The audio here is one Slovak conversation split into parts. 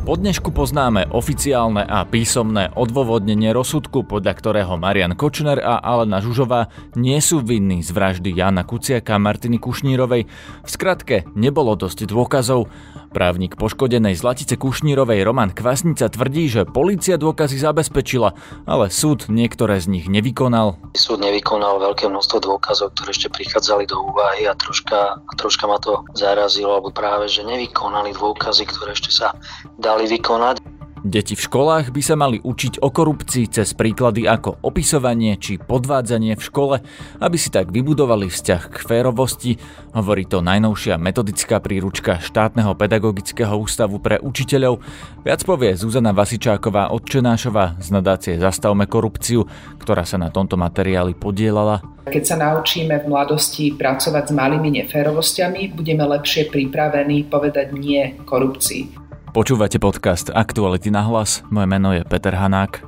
Po dnešku poznáme oficiálne a písomné odôvodnenie rozsudku, podľa ktorého Marian Kočner a Alena Žužová nie sú vinní z vraždy Jana Kuciaka a Martiny Kušnírovej. V skratke, nebolo dosť dôkazov. Právnik poškodenej Zlatice Kušnírovej Roman Kvasnica tvrdí, že policia dôkazy zabezpečila, ale súd niektoré z nich nevykonal. Súd nevykonal veľké množstvo dôkazov, ktoré ešte prichádzali do úvahy a troška, troška ma to zarazilo, alebo práve, že nevykonali dôkazy, ktoré ešte sa dali vykonať. Deti v školách by sa mali učiť o korupcii cez príklady ako opisovanie či podvádzanie v škole, aby si tak vybudovali vzťah k férovosti, hovorí to najnovšia metodická príručka štátneho pedagogického ústavu pre učiteľov. Viac povie Zuzana Vasičáková odčenášová z nadácie Zastavme korupciu, ktorá sa na tomto materiáli podielala. Keď sa naučíme v mladosti pracovať s malými neférovostiami, budeme lepšie pripravení povedať nie korupcii. Počúvate podcast Aktuality na hlas. Moje meno je Peter Hanák.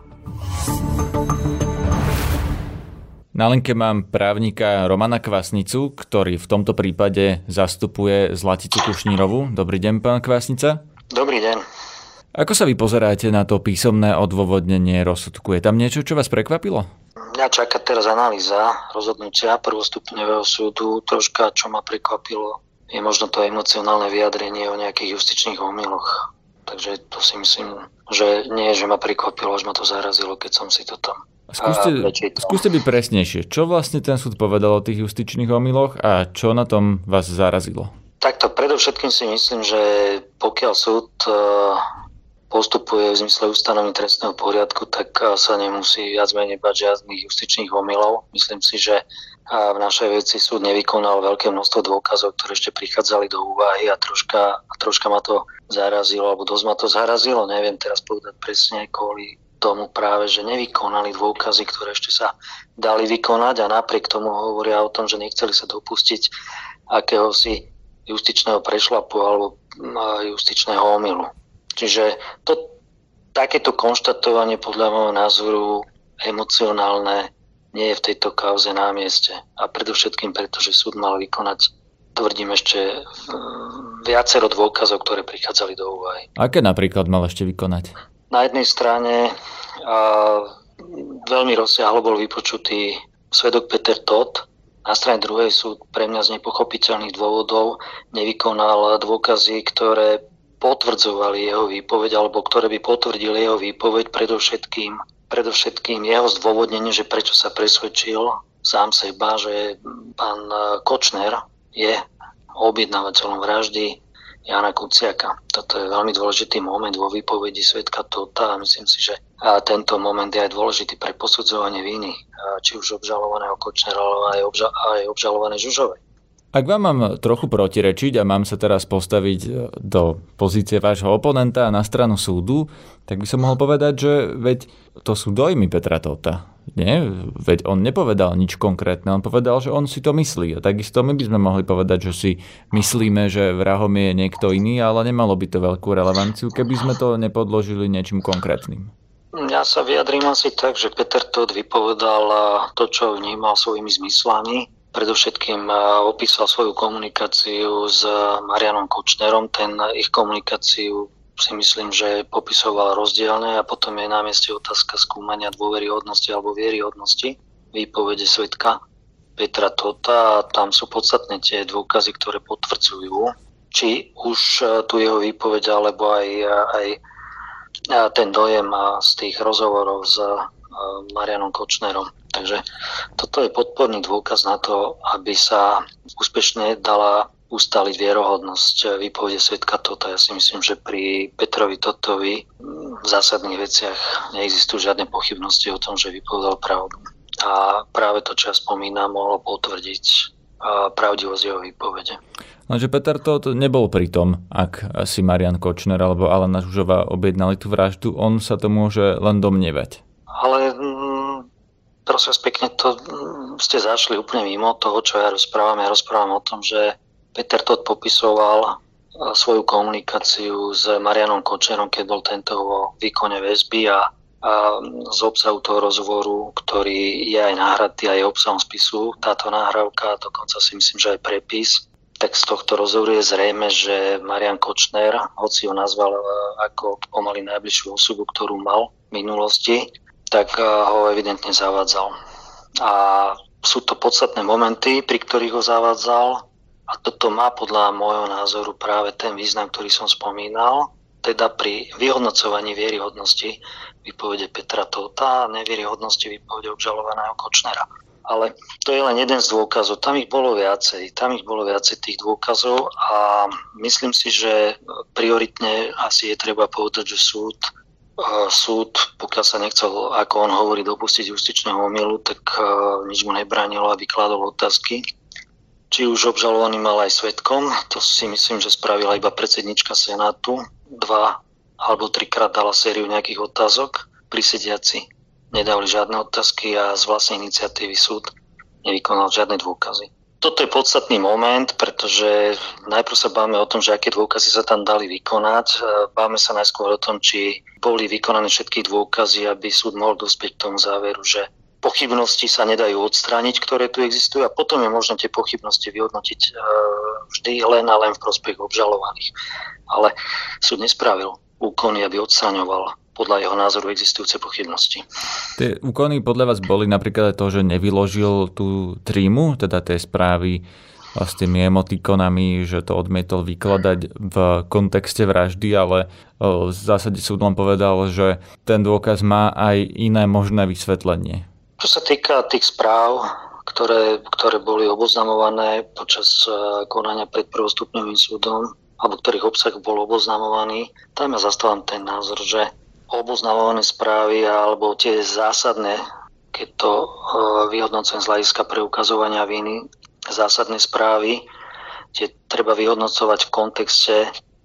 Na linke mám právnika Romana Kvasnicu, ktorý v tomto prípade zastupuje Zlaticu Kušnírovu. Dobrý deň, pán Kvasnica. Dobrý deň. Ako sa vy pozeráte na to písomné odôvodnenie rozsudku? Je tam niečo, čo vás prekvapilo? Mňa čaká teraz analýza rozhodnutia prvostupňového súdu. Troška, čo ma prekvapilo, je možno to emocionálne vyjadrenie o nejakých justičných omyloch. Takže to si myslím, že nie, že ma prekvapilo, až ma to zarazilo, keď som si to tam Skúste, skúste byť presnejšie. Čo vlastne ten súd povedal o tých justičných omyloch a čo na tom vás zarazilo? Takto predovšetkým si myslím, že pokiaľ súd e, postupuje v zmysle ustanovení trestného poriadku, tak e, sa nemusí viac menej bať žiadnych justičných omylov. Myslím si, že a v našej veci súd nevykonal veľké množstvo dôkazov, ktoré ešte prichádzali do úvahy a troška, a troška ma to zarazilo, alebo dosť ma to zarazilo, neviem teraz povedať presne kvôli tomu práve, že nevykonali dôkazy, ktoré ešte sa dali vykonať a napriek tomu hovoria o tom, že nechceli sa dopustiť akéhosi justičného prešlapu alebo justičného omylu. Čiže to, takéto konštatovanie podľa môjho názoru emocionálne nie je v tejto kauze na mieste. A predovšetkým preto, že súd mal vykonať, tvrdím ešte, viacero dôkazov, ktoré prichádzali do úvahy. Aké napríklad mal ešte vykonať? Na jednej strane a, veľmi rozsiahlo bol vypočutý svedok Peter Todd, na strane druhej sú pre mňa z nepochopiteľných dôvodov nevykonal dôkazy, ktoré potvrdzovali jeho výpoveď alebo ktoré by potvrdili jeho výpoveď predovšetkým predovšetkým jeho zdôvodnenie, že prečo sa presvedčil sám seba, že pán Kočner je objednávateľom vraždy Jana Kuciaka. Toto je veľmi dôležitý moment vo výpovedi svetka Tota a myslím si, že tento moment je aj dôležitý pre posudzovanie viny, či už obžalovaného Kočnera, ale aj, obža- aj obžalované Žužovej. Ak vám mám trochu protirečiť a mám sa teraz postaviť e, do pozície vášho oponenta na stranu súdu, tak by som mohol povedať, že veď to sú dojmy Petra Tota. Nie? Veď on nepovedal nič konkrétne, on povedal, že on si to myslí. A takisto my by sme mohli povedať, že si myslíme, že vrahom je niekto iný, ale nemalo by to veľkú relevanciu, keby sme to nepodložili niečím konkrétnym. Ja sa vyjadrím asi tak, že Peter Todt vypovedal to, čo vnímal svojimi zmyslami predovšetkým opísal svoju komunikáciu s Marianom Kočnerom. Ten ich komunikáciu si myslím, že popisoval rozdielne a potom je na mieste otázka skúmania dôveryhodnosti alebo vieryhodnosti výpovede svetka Petra Tota a tam sú podstatné tie dôkazy, ktoré potvrdzujú, či už tu jeho výpoveď alebo aj, aj ten dojem z tých rozhovorov s Marianom Kočnerom. Takže toto je podporný dôkaz na to, aby sa úspešne dala ustaliť vierohodnosť výpovede svetka Tota. Ja si myslím, že pri Petrovi Totovi v zásadných veciach neexistujú žiadne pochybnosti o tom, že vypovedal pravdu. A práve to, čo ja spomínam, mohlo potvrdiť pravdivosť jeho výpovede. Lenže Peter Tot nebol pri tom, ak si Marian Kočner alebo Alena Žužová objednali tú vraždu, on sa to môže len domnievať. Ale prosím pekne, to mm, ste zašli úplne mimo toho, čo ja rozprávam. Ja rozprávam o tom, že Peter Todd popisoval svoju komunikáciu s Marianom Kočerom, keď bol tento vo výkone väzby a, a z obsahu toho rozhovoru, ktorý je aj náhradný, aj obsahom spisu, táto náhrávka, dokonca si myslím, že aj prepis, tak z tohto rozhovoru je zrejme, že Marian Kočner, hoci ho nazval ako pomaly najbližšiu osobu, ktorú mal v minulosti, tak e, ho evidentne zavádzal. A sú to podstatné momenty, pri ktorých ho zavádzal a toto má podľa môjho názoru práve ten význam, ktorý som spomínal, teda pri vyhodnocovaní vieryhodnosti výpovede Petra Tóta a nevieryhodnosti výpovede obžalovaného Kočnera ale to je len jeden z dôkazov. Tam ich bolo viacej, tam ich bolo viacej tých dôkazov a myslím si, že prioritne asi je treba povedať, že súd súd, pokiaľ sa nechcel, ako on hovorí, dopustiť justičného omielu, tak e, nič mu nebránilo a vykladol otázky. Či už obžalovaný mal aj svetkom, to si myslím, že spravila iba predsednička Senátu. Dva alebo trikrát dala sériu nejakých otázok prisediaci nedali žiadne otázky a z vlastnej iniciatívy súd nevykonal žiadne dôkazy. Toto je podstatný moment, pretože najprv sa báme o tom, že aké dôkazy sa tam dali vykonať. E, báme sa najskôr o tom, či boli vykonané všetky dôkazy, aby súd mohol dospieť k tomu záveru, že pochybnosti sa nedajú odstrániť, ktoré tu existujú a potom je možné tie pochybnosti vyhodnotiť e, vždy len a len v prospech obžalovaných. Ale súd nespravil úkony, aby odstraňoval podľa jeho názoru existujúce pochybnosti. Tie úkony podľa vás boli napríklad to, že nevyložil tú trímu, teda tie správy s tými emotikonami, že to odmietol vykladať v kontexte vraždy, ale v zásade súd len povedal, že ten dôkaz má aj iné možné vysvetlenie. Čo sa týka tých správ, ktoré, ktoré boli oboznamované počas e, konania pred prvostupňovým súdom, alebo ktorých obsah bol oboznamovaný, tam ja zastávam ten názor, že oboznamované správy alebo tie zásadné, keď to e, vyhodnocujem z hľadiska preukazovania viny, zásadné správy, tie treba vyhodnocovať v kontexte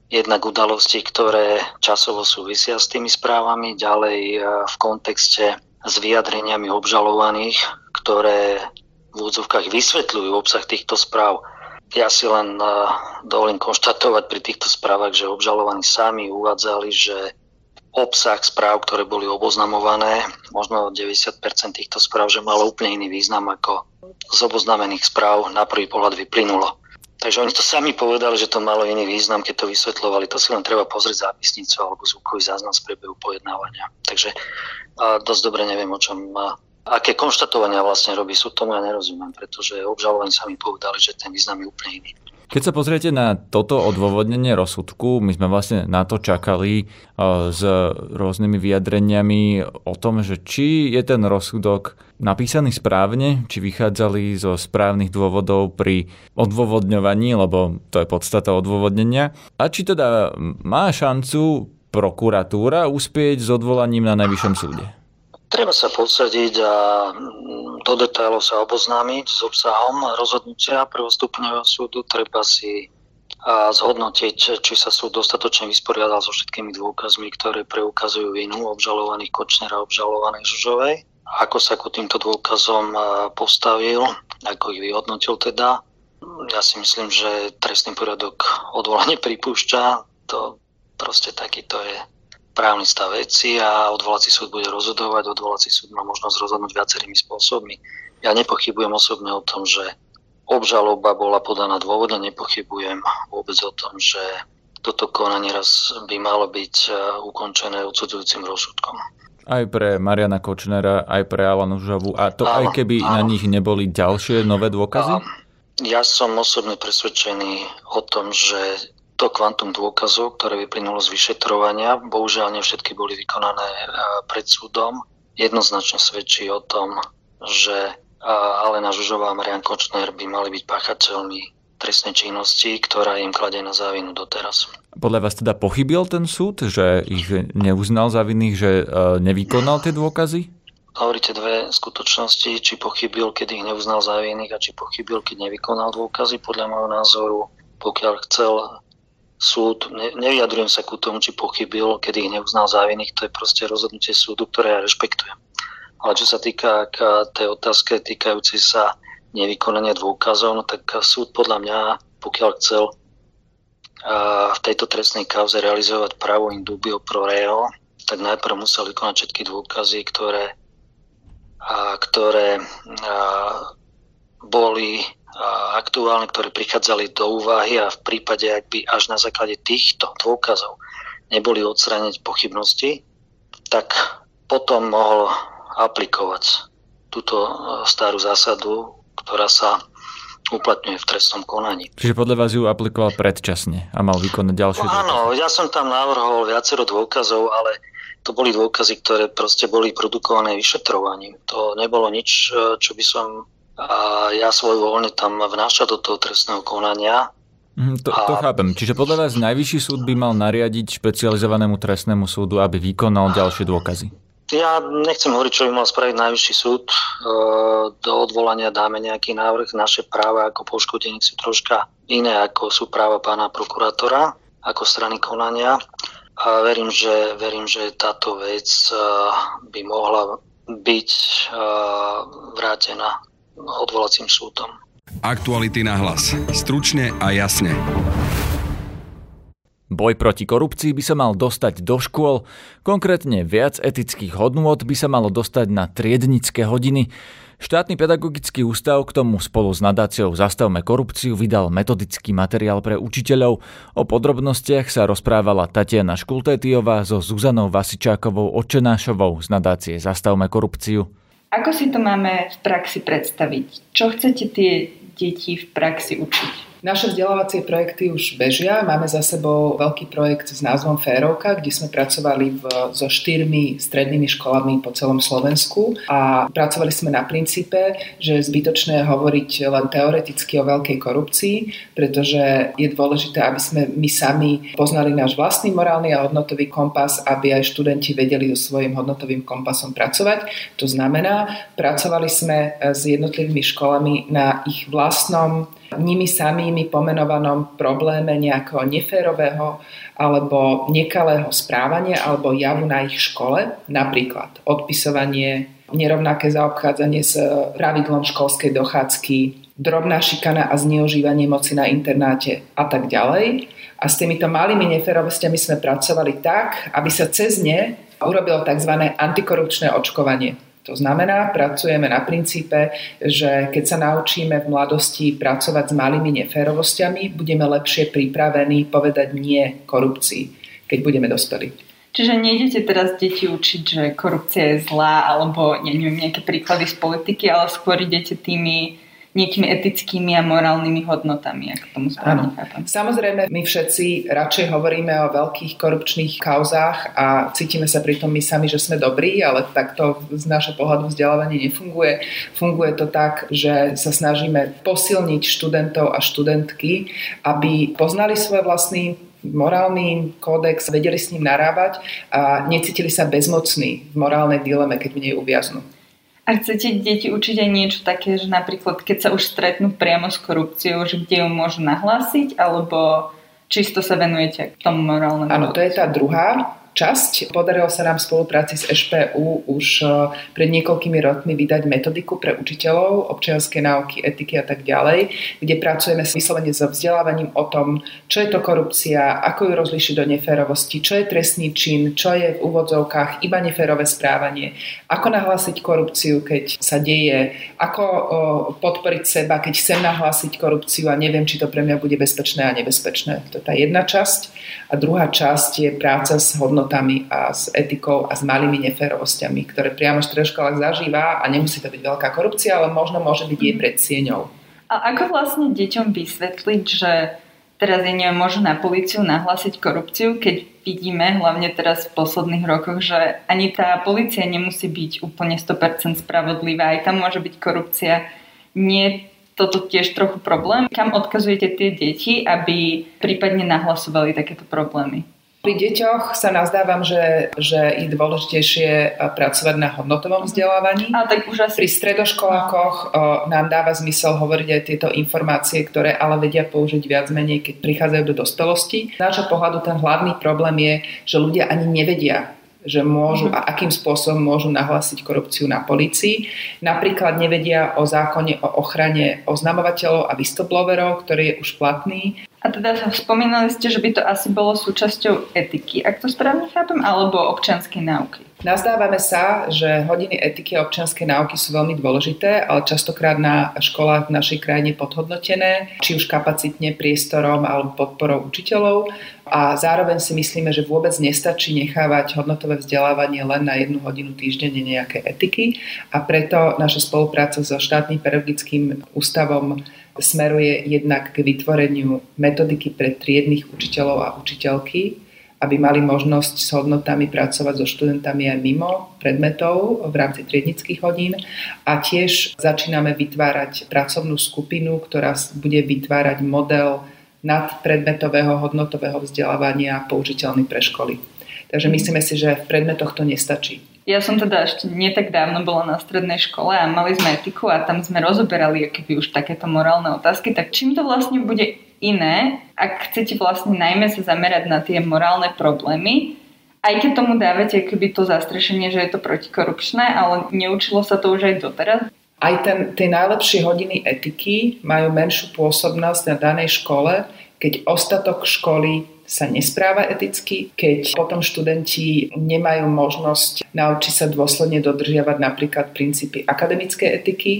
jednak udalostí, ktoré časovo súvisia s tými správami, ďalej e, v kontexte s vyjadreniami obžalovaných, ktoré v údzovkách vysvetľujú obsah týchto správ. Ja si len e, dovolím konštatovať pri týchto správach, že obžalovaní sami uvádzali, že obsah správ, ktoré boli oboznamované, možno 90% týchto správ, že malo úplne iný význam ako z oboznamených správ na prvý pohľad vyplynulo. Takže oni to sami povedali, že to malo iný význam, keď to vysvetľovali. To si len treba pozrieť zápisnicu alebo zvukový záznam z priebehu pojednávania. Takže a dosť dobre neviem, o čom a, aké konštatovania vlastne robí súd, tomu ja nerozumiem, pretože obžalovaní sami povedali, že ten význam je úplne iný. Keď sa pozriete na toto odôvodnenie rozsudku, my sme vlastne na to čakali e, s rôznymi vyjadreniami o tom, že či je ten rozsudok napísaný správne, či vychádzali zo správnych dôvodov pri odôvodňovaní, lebo to je podstata odôvodnenia, a či teda má šancu prokuratúra uspieť s odvolaním na Najvyššom súde. Treba sa posadiť a do detailov sa oboznámiť s obsahom rozhodnutia prvostupňového súdu. Treba si zhodnotiť, či sa súd dostatočne vysporiadal so všetkými dôkazmi, ktoré preukazujú vinu obžalovaných Kočnera a obžalovanej Žužovej. Ako sa ku týmto dôkazom postavil, ako ich vyhodnotil teda. Ja si myslím, že trestný poriadok odvolanie pripúšťa. To proste takýto je právny stav veci a odvolací súd bude rozhodovať. Odvolací súd má možnosť rozhodnúť viacerými spôsobmi. Ja nepochybujem osobne o tom, že obžaloba bola podaná dôvodne, nepochybujem vôbec o tom, že toto konanie raz by malo byť e, ukončené odsudzujúcim rozsudkom. Aj pre Mariana Kočnera, aj pre Alanu Žovu. A to áno, aj keby áno. na nich neboli ďalšie nové dôkazy? Ja som osobne presvedčený o tom, že to kvantum dôkazov, ktoré vyplynulo z vyšetrovania, bohužiaľ nie všetky boli vykonané e, pred súdom, jednoznačne svedčí o tom, že e, Alena Žužová a Marian Kočner by mali byť páchateľmi trestnej činnosti, ktorá im kladie na závinu doteraz. Podľa vás teda pochybil ten súd, že ich neuznal za vinných, že e, nevykonal tie dôkazy? Hovoríte dve skutočnosti, či pochybil, keď ich neuznal za vinných a či pochybil, keď nevykonal dôkazy. Podľa môjho názoru, pokiaľ chcel súd, ne, nevyjadrujem sa ku tomu, či pochybil, kedy ich neuznal závinných, to je proste rozhodnutie súdu, ktoré ja rešpektujem. Ale čo sa týka k tej otázke týkajúcej sa nevykonania dôkazov, no tak súd podľa mňa, pokiaľ chcel v tejto trestnej kauze realizovať právo in dubio pro reo, tak najprv musel vykonať všetky dôkazy, ktoré, ktoré boli aktuálne, ktoré prichádzali do úvahy a v prípade, ak by až na základe týchto dôkazov neboli odstrániť pochybnosti, tak potom mohol aplikovať túto starú zásadu, ktorá sa uplatňuje v trestnom konaní. Čiže podľa vás ju aplikoval predčasne a mal vykonať ďalšie no, Áno, ja som tam navrhol viacero dôkazov, ale to boli dôkazy, ktoré proste boli produkované vyšetrovaním. To nebolo nič, čo by som ja svoj voľne tam vnášal do toho trestného konania. Mhm, to, to chápem. Čiže podľa vás najvyšší súd by mal nariadiť špecializovanému trestnému súdu, aby vykonal ďalšie dôkazy? Ja nechcem hovoriť, čo by mal spraviť najvyšší súd. E, do odvolania dáme nejaký návrh. Naše práva ako poškodení sú troška iné, ako sú práva pána prokurátora, ako strany konania. A verím, že, verím, že táto vec e, by mohla byť e, vrátená odvolacím súdom. Aktuality na hlas. Stručne a jasne. Boj proti korupcii by sa mal dostať do škôl, konkrétne viac etických hodnôt by sa malo dostať na triednické hodiny. Štátny pedagogický ústav k tomu spolu s nadáciou Zastavme korupciu vydal metodický materiál pre učiteľov. O podrobnostiach sa rozprávala Tatiana Škultétiová so Zuzanou Vasičákovou Očenášovou z nadácie Zastavme korupciu. Ako si to máme v praxi predstaviť? Čo chcete tie deti v praxi učiť? Naše vzdelávacie projekty už bežia. Máme za sebou veľký projekt s názvom Férovka, kde sme pracovali v, so štyrmi strednými školami po celom Slovensku a pracovali sme na princípe, že je zbytočné hovoriť len teoreticky o veľkej korupcii, pretože je dôležité, aby sme my sami poznali náš vlastný morálny a hodnotový kompas, aby aj študenti vedeli so svojím hodnotovým kompasom pracovať. To znamená, pracovali sme s jednotlivými školami na ich vlastnom nimi samými pomenovanom probléme nejakého neférového alebo nekalého správania alebo javu na ich škole, napríklad odpisovanie, nerovnaké zaobchádzanie s pravidlom školskej dochádzky, drobná šikana a zneužívanie moci na internáte a tak ďalej. A s týmito malými neférovostiami sme pracovali tak, aby sa cez ne urobilo tzv. antikorupčné očkovanie. To znamená, pracujeme na princípe, že keď sa naučíme v mladosti pracovať s malými neférovostiami, budeme lepšie pripravení povedať nie korupcii, keď budeme dospeli. Čiže nejdete teraz deti učiť, že korupcia je zlá, alebo neviem, nejaké príklady z politiky, ale skôr idete tými nejakými etickými a morálnymi hodnotami, ak tomu správne chápam. Samozrejme, my všetci radšej hovoríme o veľkých korupčných kauzách a cítime sa pri tom my sami, že sme dobrí, ale takto z nášho pohľadu vzdelávanie nefunguje. Funguje to tak, že sa snažíme posilniť študentov a študentky, aby poznali svoj vlastný morálny kódex, vedeli s ním narábať a necítili sa bezmocní v morálnej dileme, keď v nej uviaznú. A chcete deti učiť aj niečo také, že napríklad keď sa už stretnú priamo s korupciou, že kde ju môžu nahlásiť, alebo čisto sa venujete k tomu morálnemu? Áno, to je tá druhá časť. Podarilo sa nám v spolupráci s EŠPU už e, pred niekoľkými rokmi vydať metodiku pre učiteľov občianskej náuky, etiky a tak ďalej, kde pracujeme vyslovene so vzdelávaním o tom, čo je to korupcia, ako ju rozlišiť do neférovosti, čo je trestný čin, čo je v úvodzovkách iba neférové správanie, ako nahlásiť korupciu, keď sa deje, ako podporiť seba, keď chcem nahlásiť korupciu a neviem, či to pre mňa bude bezpečné a nebezpečné. To je tá jedna časť. A druhá časť je práca s hodnotami a s etikou a s malými neférovosťami, ktoré priamo v školách zažíva a nemusí to byť veľká korupcia, ale možno môže byť jej predsieňou. A ako vlastne deťom vysvetliť, že teraz je neviem, môžu na policiu nahlásiť korupciu, keď vidíme, hlavne teraz v posledných rokoch, že ani tá policia nemusí byť úplne 100% spravodlivá, aj tam môže byť korupcia. Nie toto tiež trochu problém. Kam odkazujete tie deti, aby prípadne nahlasovali takéto problémy? Pri deťoch sa nazdávam, že, že je dôležitejšie pracovať na hodnotovom vzdelávaní. A tak už asi... Pri stredoškolákoch no. nám dáva zmysel hovoriť aj tieto informácie, ktoré ale vedia použiť viac menej, keď prichádzajú do dospelosti. Z nášho pohľadu ten hlavný problém je, že ľudia ani nevedia, že môžu a akým spôsobom môžu nahlásiť korupciu na policii. Napríklad nevedia o zákone o ochrane oznamovateľov a whistleblowerov, ktorý je už platný. A teda spomínali ste, že by to asi bolo súčasťou etiky, ak to správne chápem, alebo občianskej náuky. Nazdávame sa, že hodiny etiky a občianskej náuky sú veľmi dôležité, ale častokrát na školách v našej krajine podhodnotené, či už kapacitne, priestorom alebo podporou učiteľov. A zároveň si myslíme, že vôbec nestačí nechávať hodnotové vzdelávanie len na jednu hodinu týždenne nejaké etiky a preto naša spolupráca so štátnym pedagogickým ústavom smeruje jednak k vytvoreniu metodiky pre triednych učiteľov a učiteľky, aby mali možnosť s hodnotami pracovať so študentami aj mimo predmetov v rámci triednických hodín a tiež začíname vytvárať pracovnú skupinu, ktorá bude vytvárať model nadpredmetového hodnotového vzdelávania použiteľný pre školy. Takže myslíme si, že v predmetoch to nestačí. Ja som teda ešte nie tak dávno bola na strednej škole a mali sme etiku a tam sme rozoberali keby už takéto morálne otázky, tak čím to vlastne bude iné, ak chcete vlastne najmä sa zamerať na tie morálne problémy, aj keď tomu dávate keby to zastrešenie, že je to protikorupčné, ale neučilo sa to už aj doteraz. Aj ten, tie najlepšie hodiny etiky majú menšiu pôsobnosť na danej škole, keď ostatok školy sa nespráva eticky, keď potom študenti nemajú možnosť naučiť sa dôsledne dodržiavať napríklad princípy akademickej etiky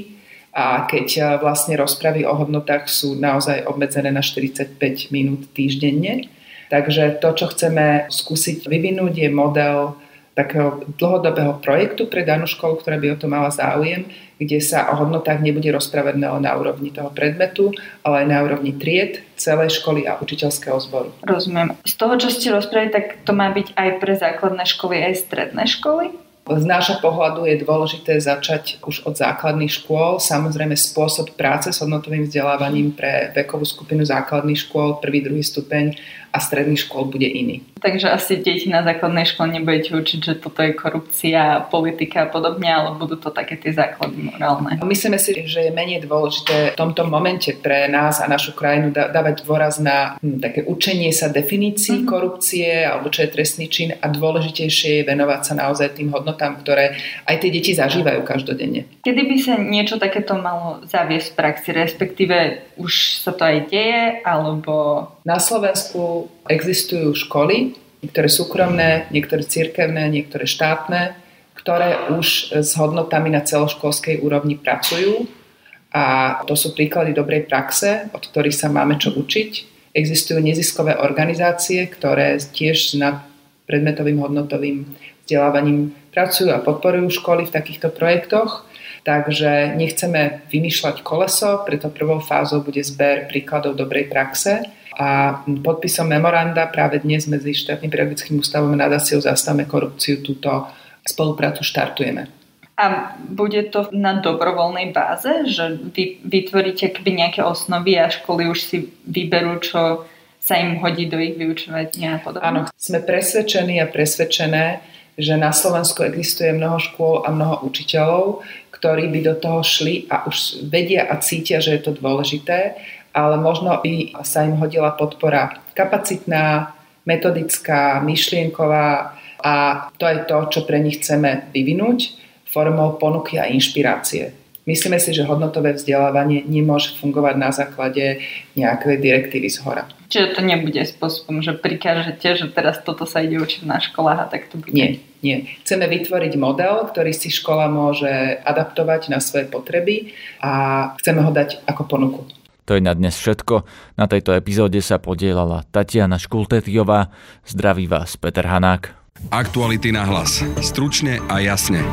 a keď eh, vlastne rozpravy o hodnotách sú naozaj obmedzené na 45 minút týždenne. Takže to, čo chceme skúsiť vyvinúť, je model takého dlhodobého projektu pre danú školu, ktorá by o to mala záujem, kde sa o hodnotách nebude rozprávať len na úrovni toho predmetu, ale aj na úrovni tried, celej školy a učiteľského zboru. Rozumiem. Z toho, čo ste rozprávali, tak to má byť aj pre základné školy, aj stredné školy? Z nášho pohľadu je dôležité začať už od základných škôl. Samozrejme spôsob práce s hodnotovým vzdelávaním pre vekovú skupinu základných škôl, prvý, druhý stupeň a stredných škôl bude iný. Takže asi deti na základnej škole nebudete učiť, že toto je korupcia, politika a podobne, ale budú to také tie základy morálne. Myslíme si, že je menej dôležité v tomto momente pre nás a našu krajinu dávať dôraz na hm, také učenie sa definícií mm-hmm. korupcie alebo čo je trestný čin a dôležitejšie je venovať sa naozaj tým hodnotám, ktoré aj tie deti zažívajú každodenne. Kedy by sa niečo takéto malo zaviesť v praxi, respektíve už sa to aj deje, alebo... Na Slovensku existujú školy, niektoré súkromné, niektoré cirkevné, niektoré štátne, ktoré už s hodnotami na celoškolskej úrovni pracujú a to sú príklady dobrej praxe, od ktorých sa máme čo učiť. Existujú neziskové organizácie, ktoré tiež s predmetovým hodnotovým vzdelávaním pracujú a podporujú školy v takýchto projektoch. Takže nechceme vymýšľať koleso, preto prvou fázou bude zber príkladov dobrej praxe a podpisom memoranda práve dnes medzi štátnym pedagogickým ústavom a nadáciou Zastavme korupciu túto spoluprácu štartujeme. A bude to na dobrovoľnej báze, že vy vytvoríte keby nejaké osnovy a školy už si vyberú, čo sa im hodí do ich vyučovania a podobne? Áno, sme presvedčení a presvedčené, že na Slovensku existuje mnoho škôl a mnoho učiteľov, ktorí by do toho šli a už vedia a cítia, že je to dôležité ale možno by sa im hodila podpora kapacitná, metodická, myšlienková a to je to, čo pre nich chceme vyvinúť formou ponuky a inšpirácie. Myslíme si, že hodnotové vzdelávanie nemôže fungovať na základe nejakej direktívy z hora. Čiže to nebude spôsobom, že prikážete, že teraz toto sa ide učiť na školách a tak to bude? Nie, nie. Chceme vytvoriť model, ktorý si škola môže adaptovať na svoje potreby a chceme ho dať ako ponuku. To je na dnes všetko. Na tejto epizóde sa podielala Tatiana Škultetiová. Zdraví vás Peter Hanák. Aktuality na hlas. Stručne a jasne.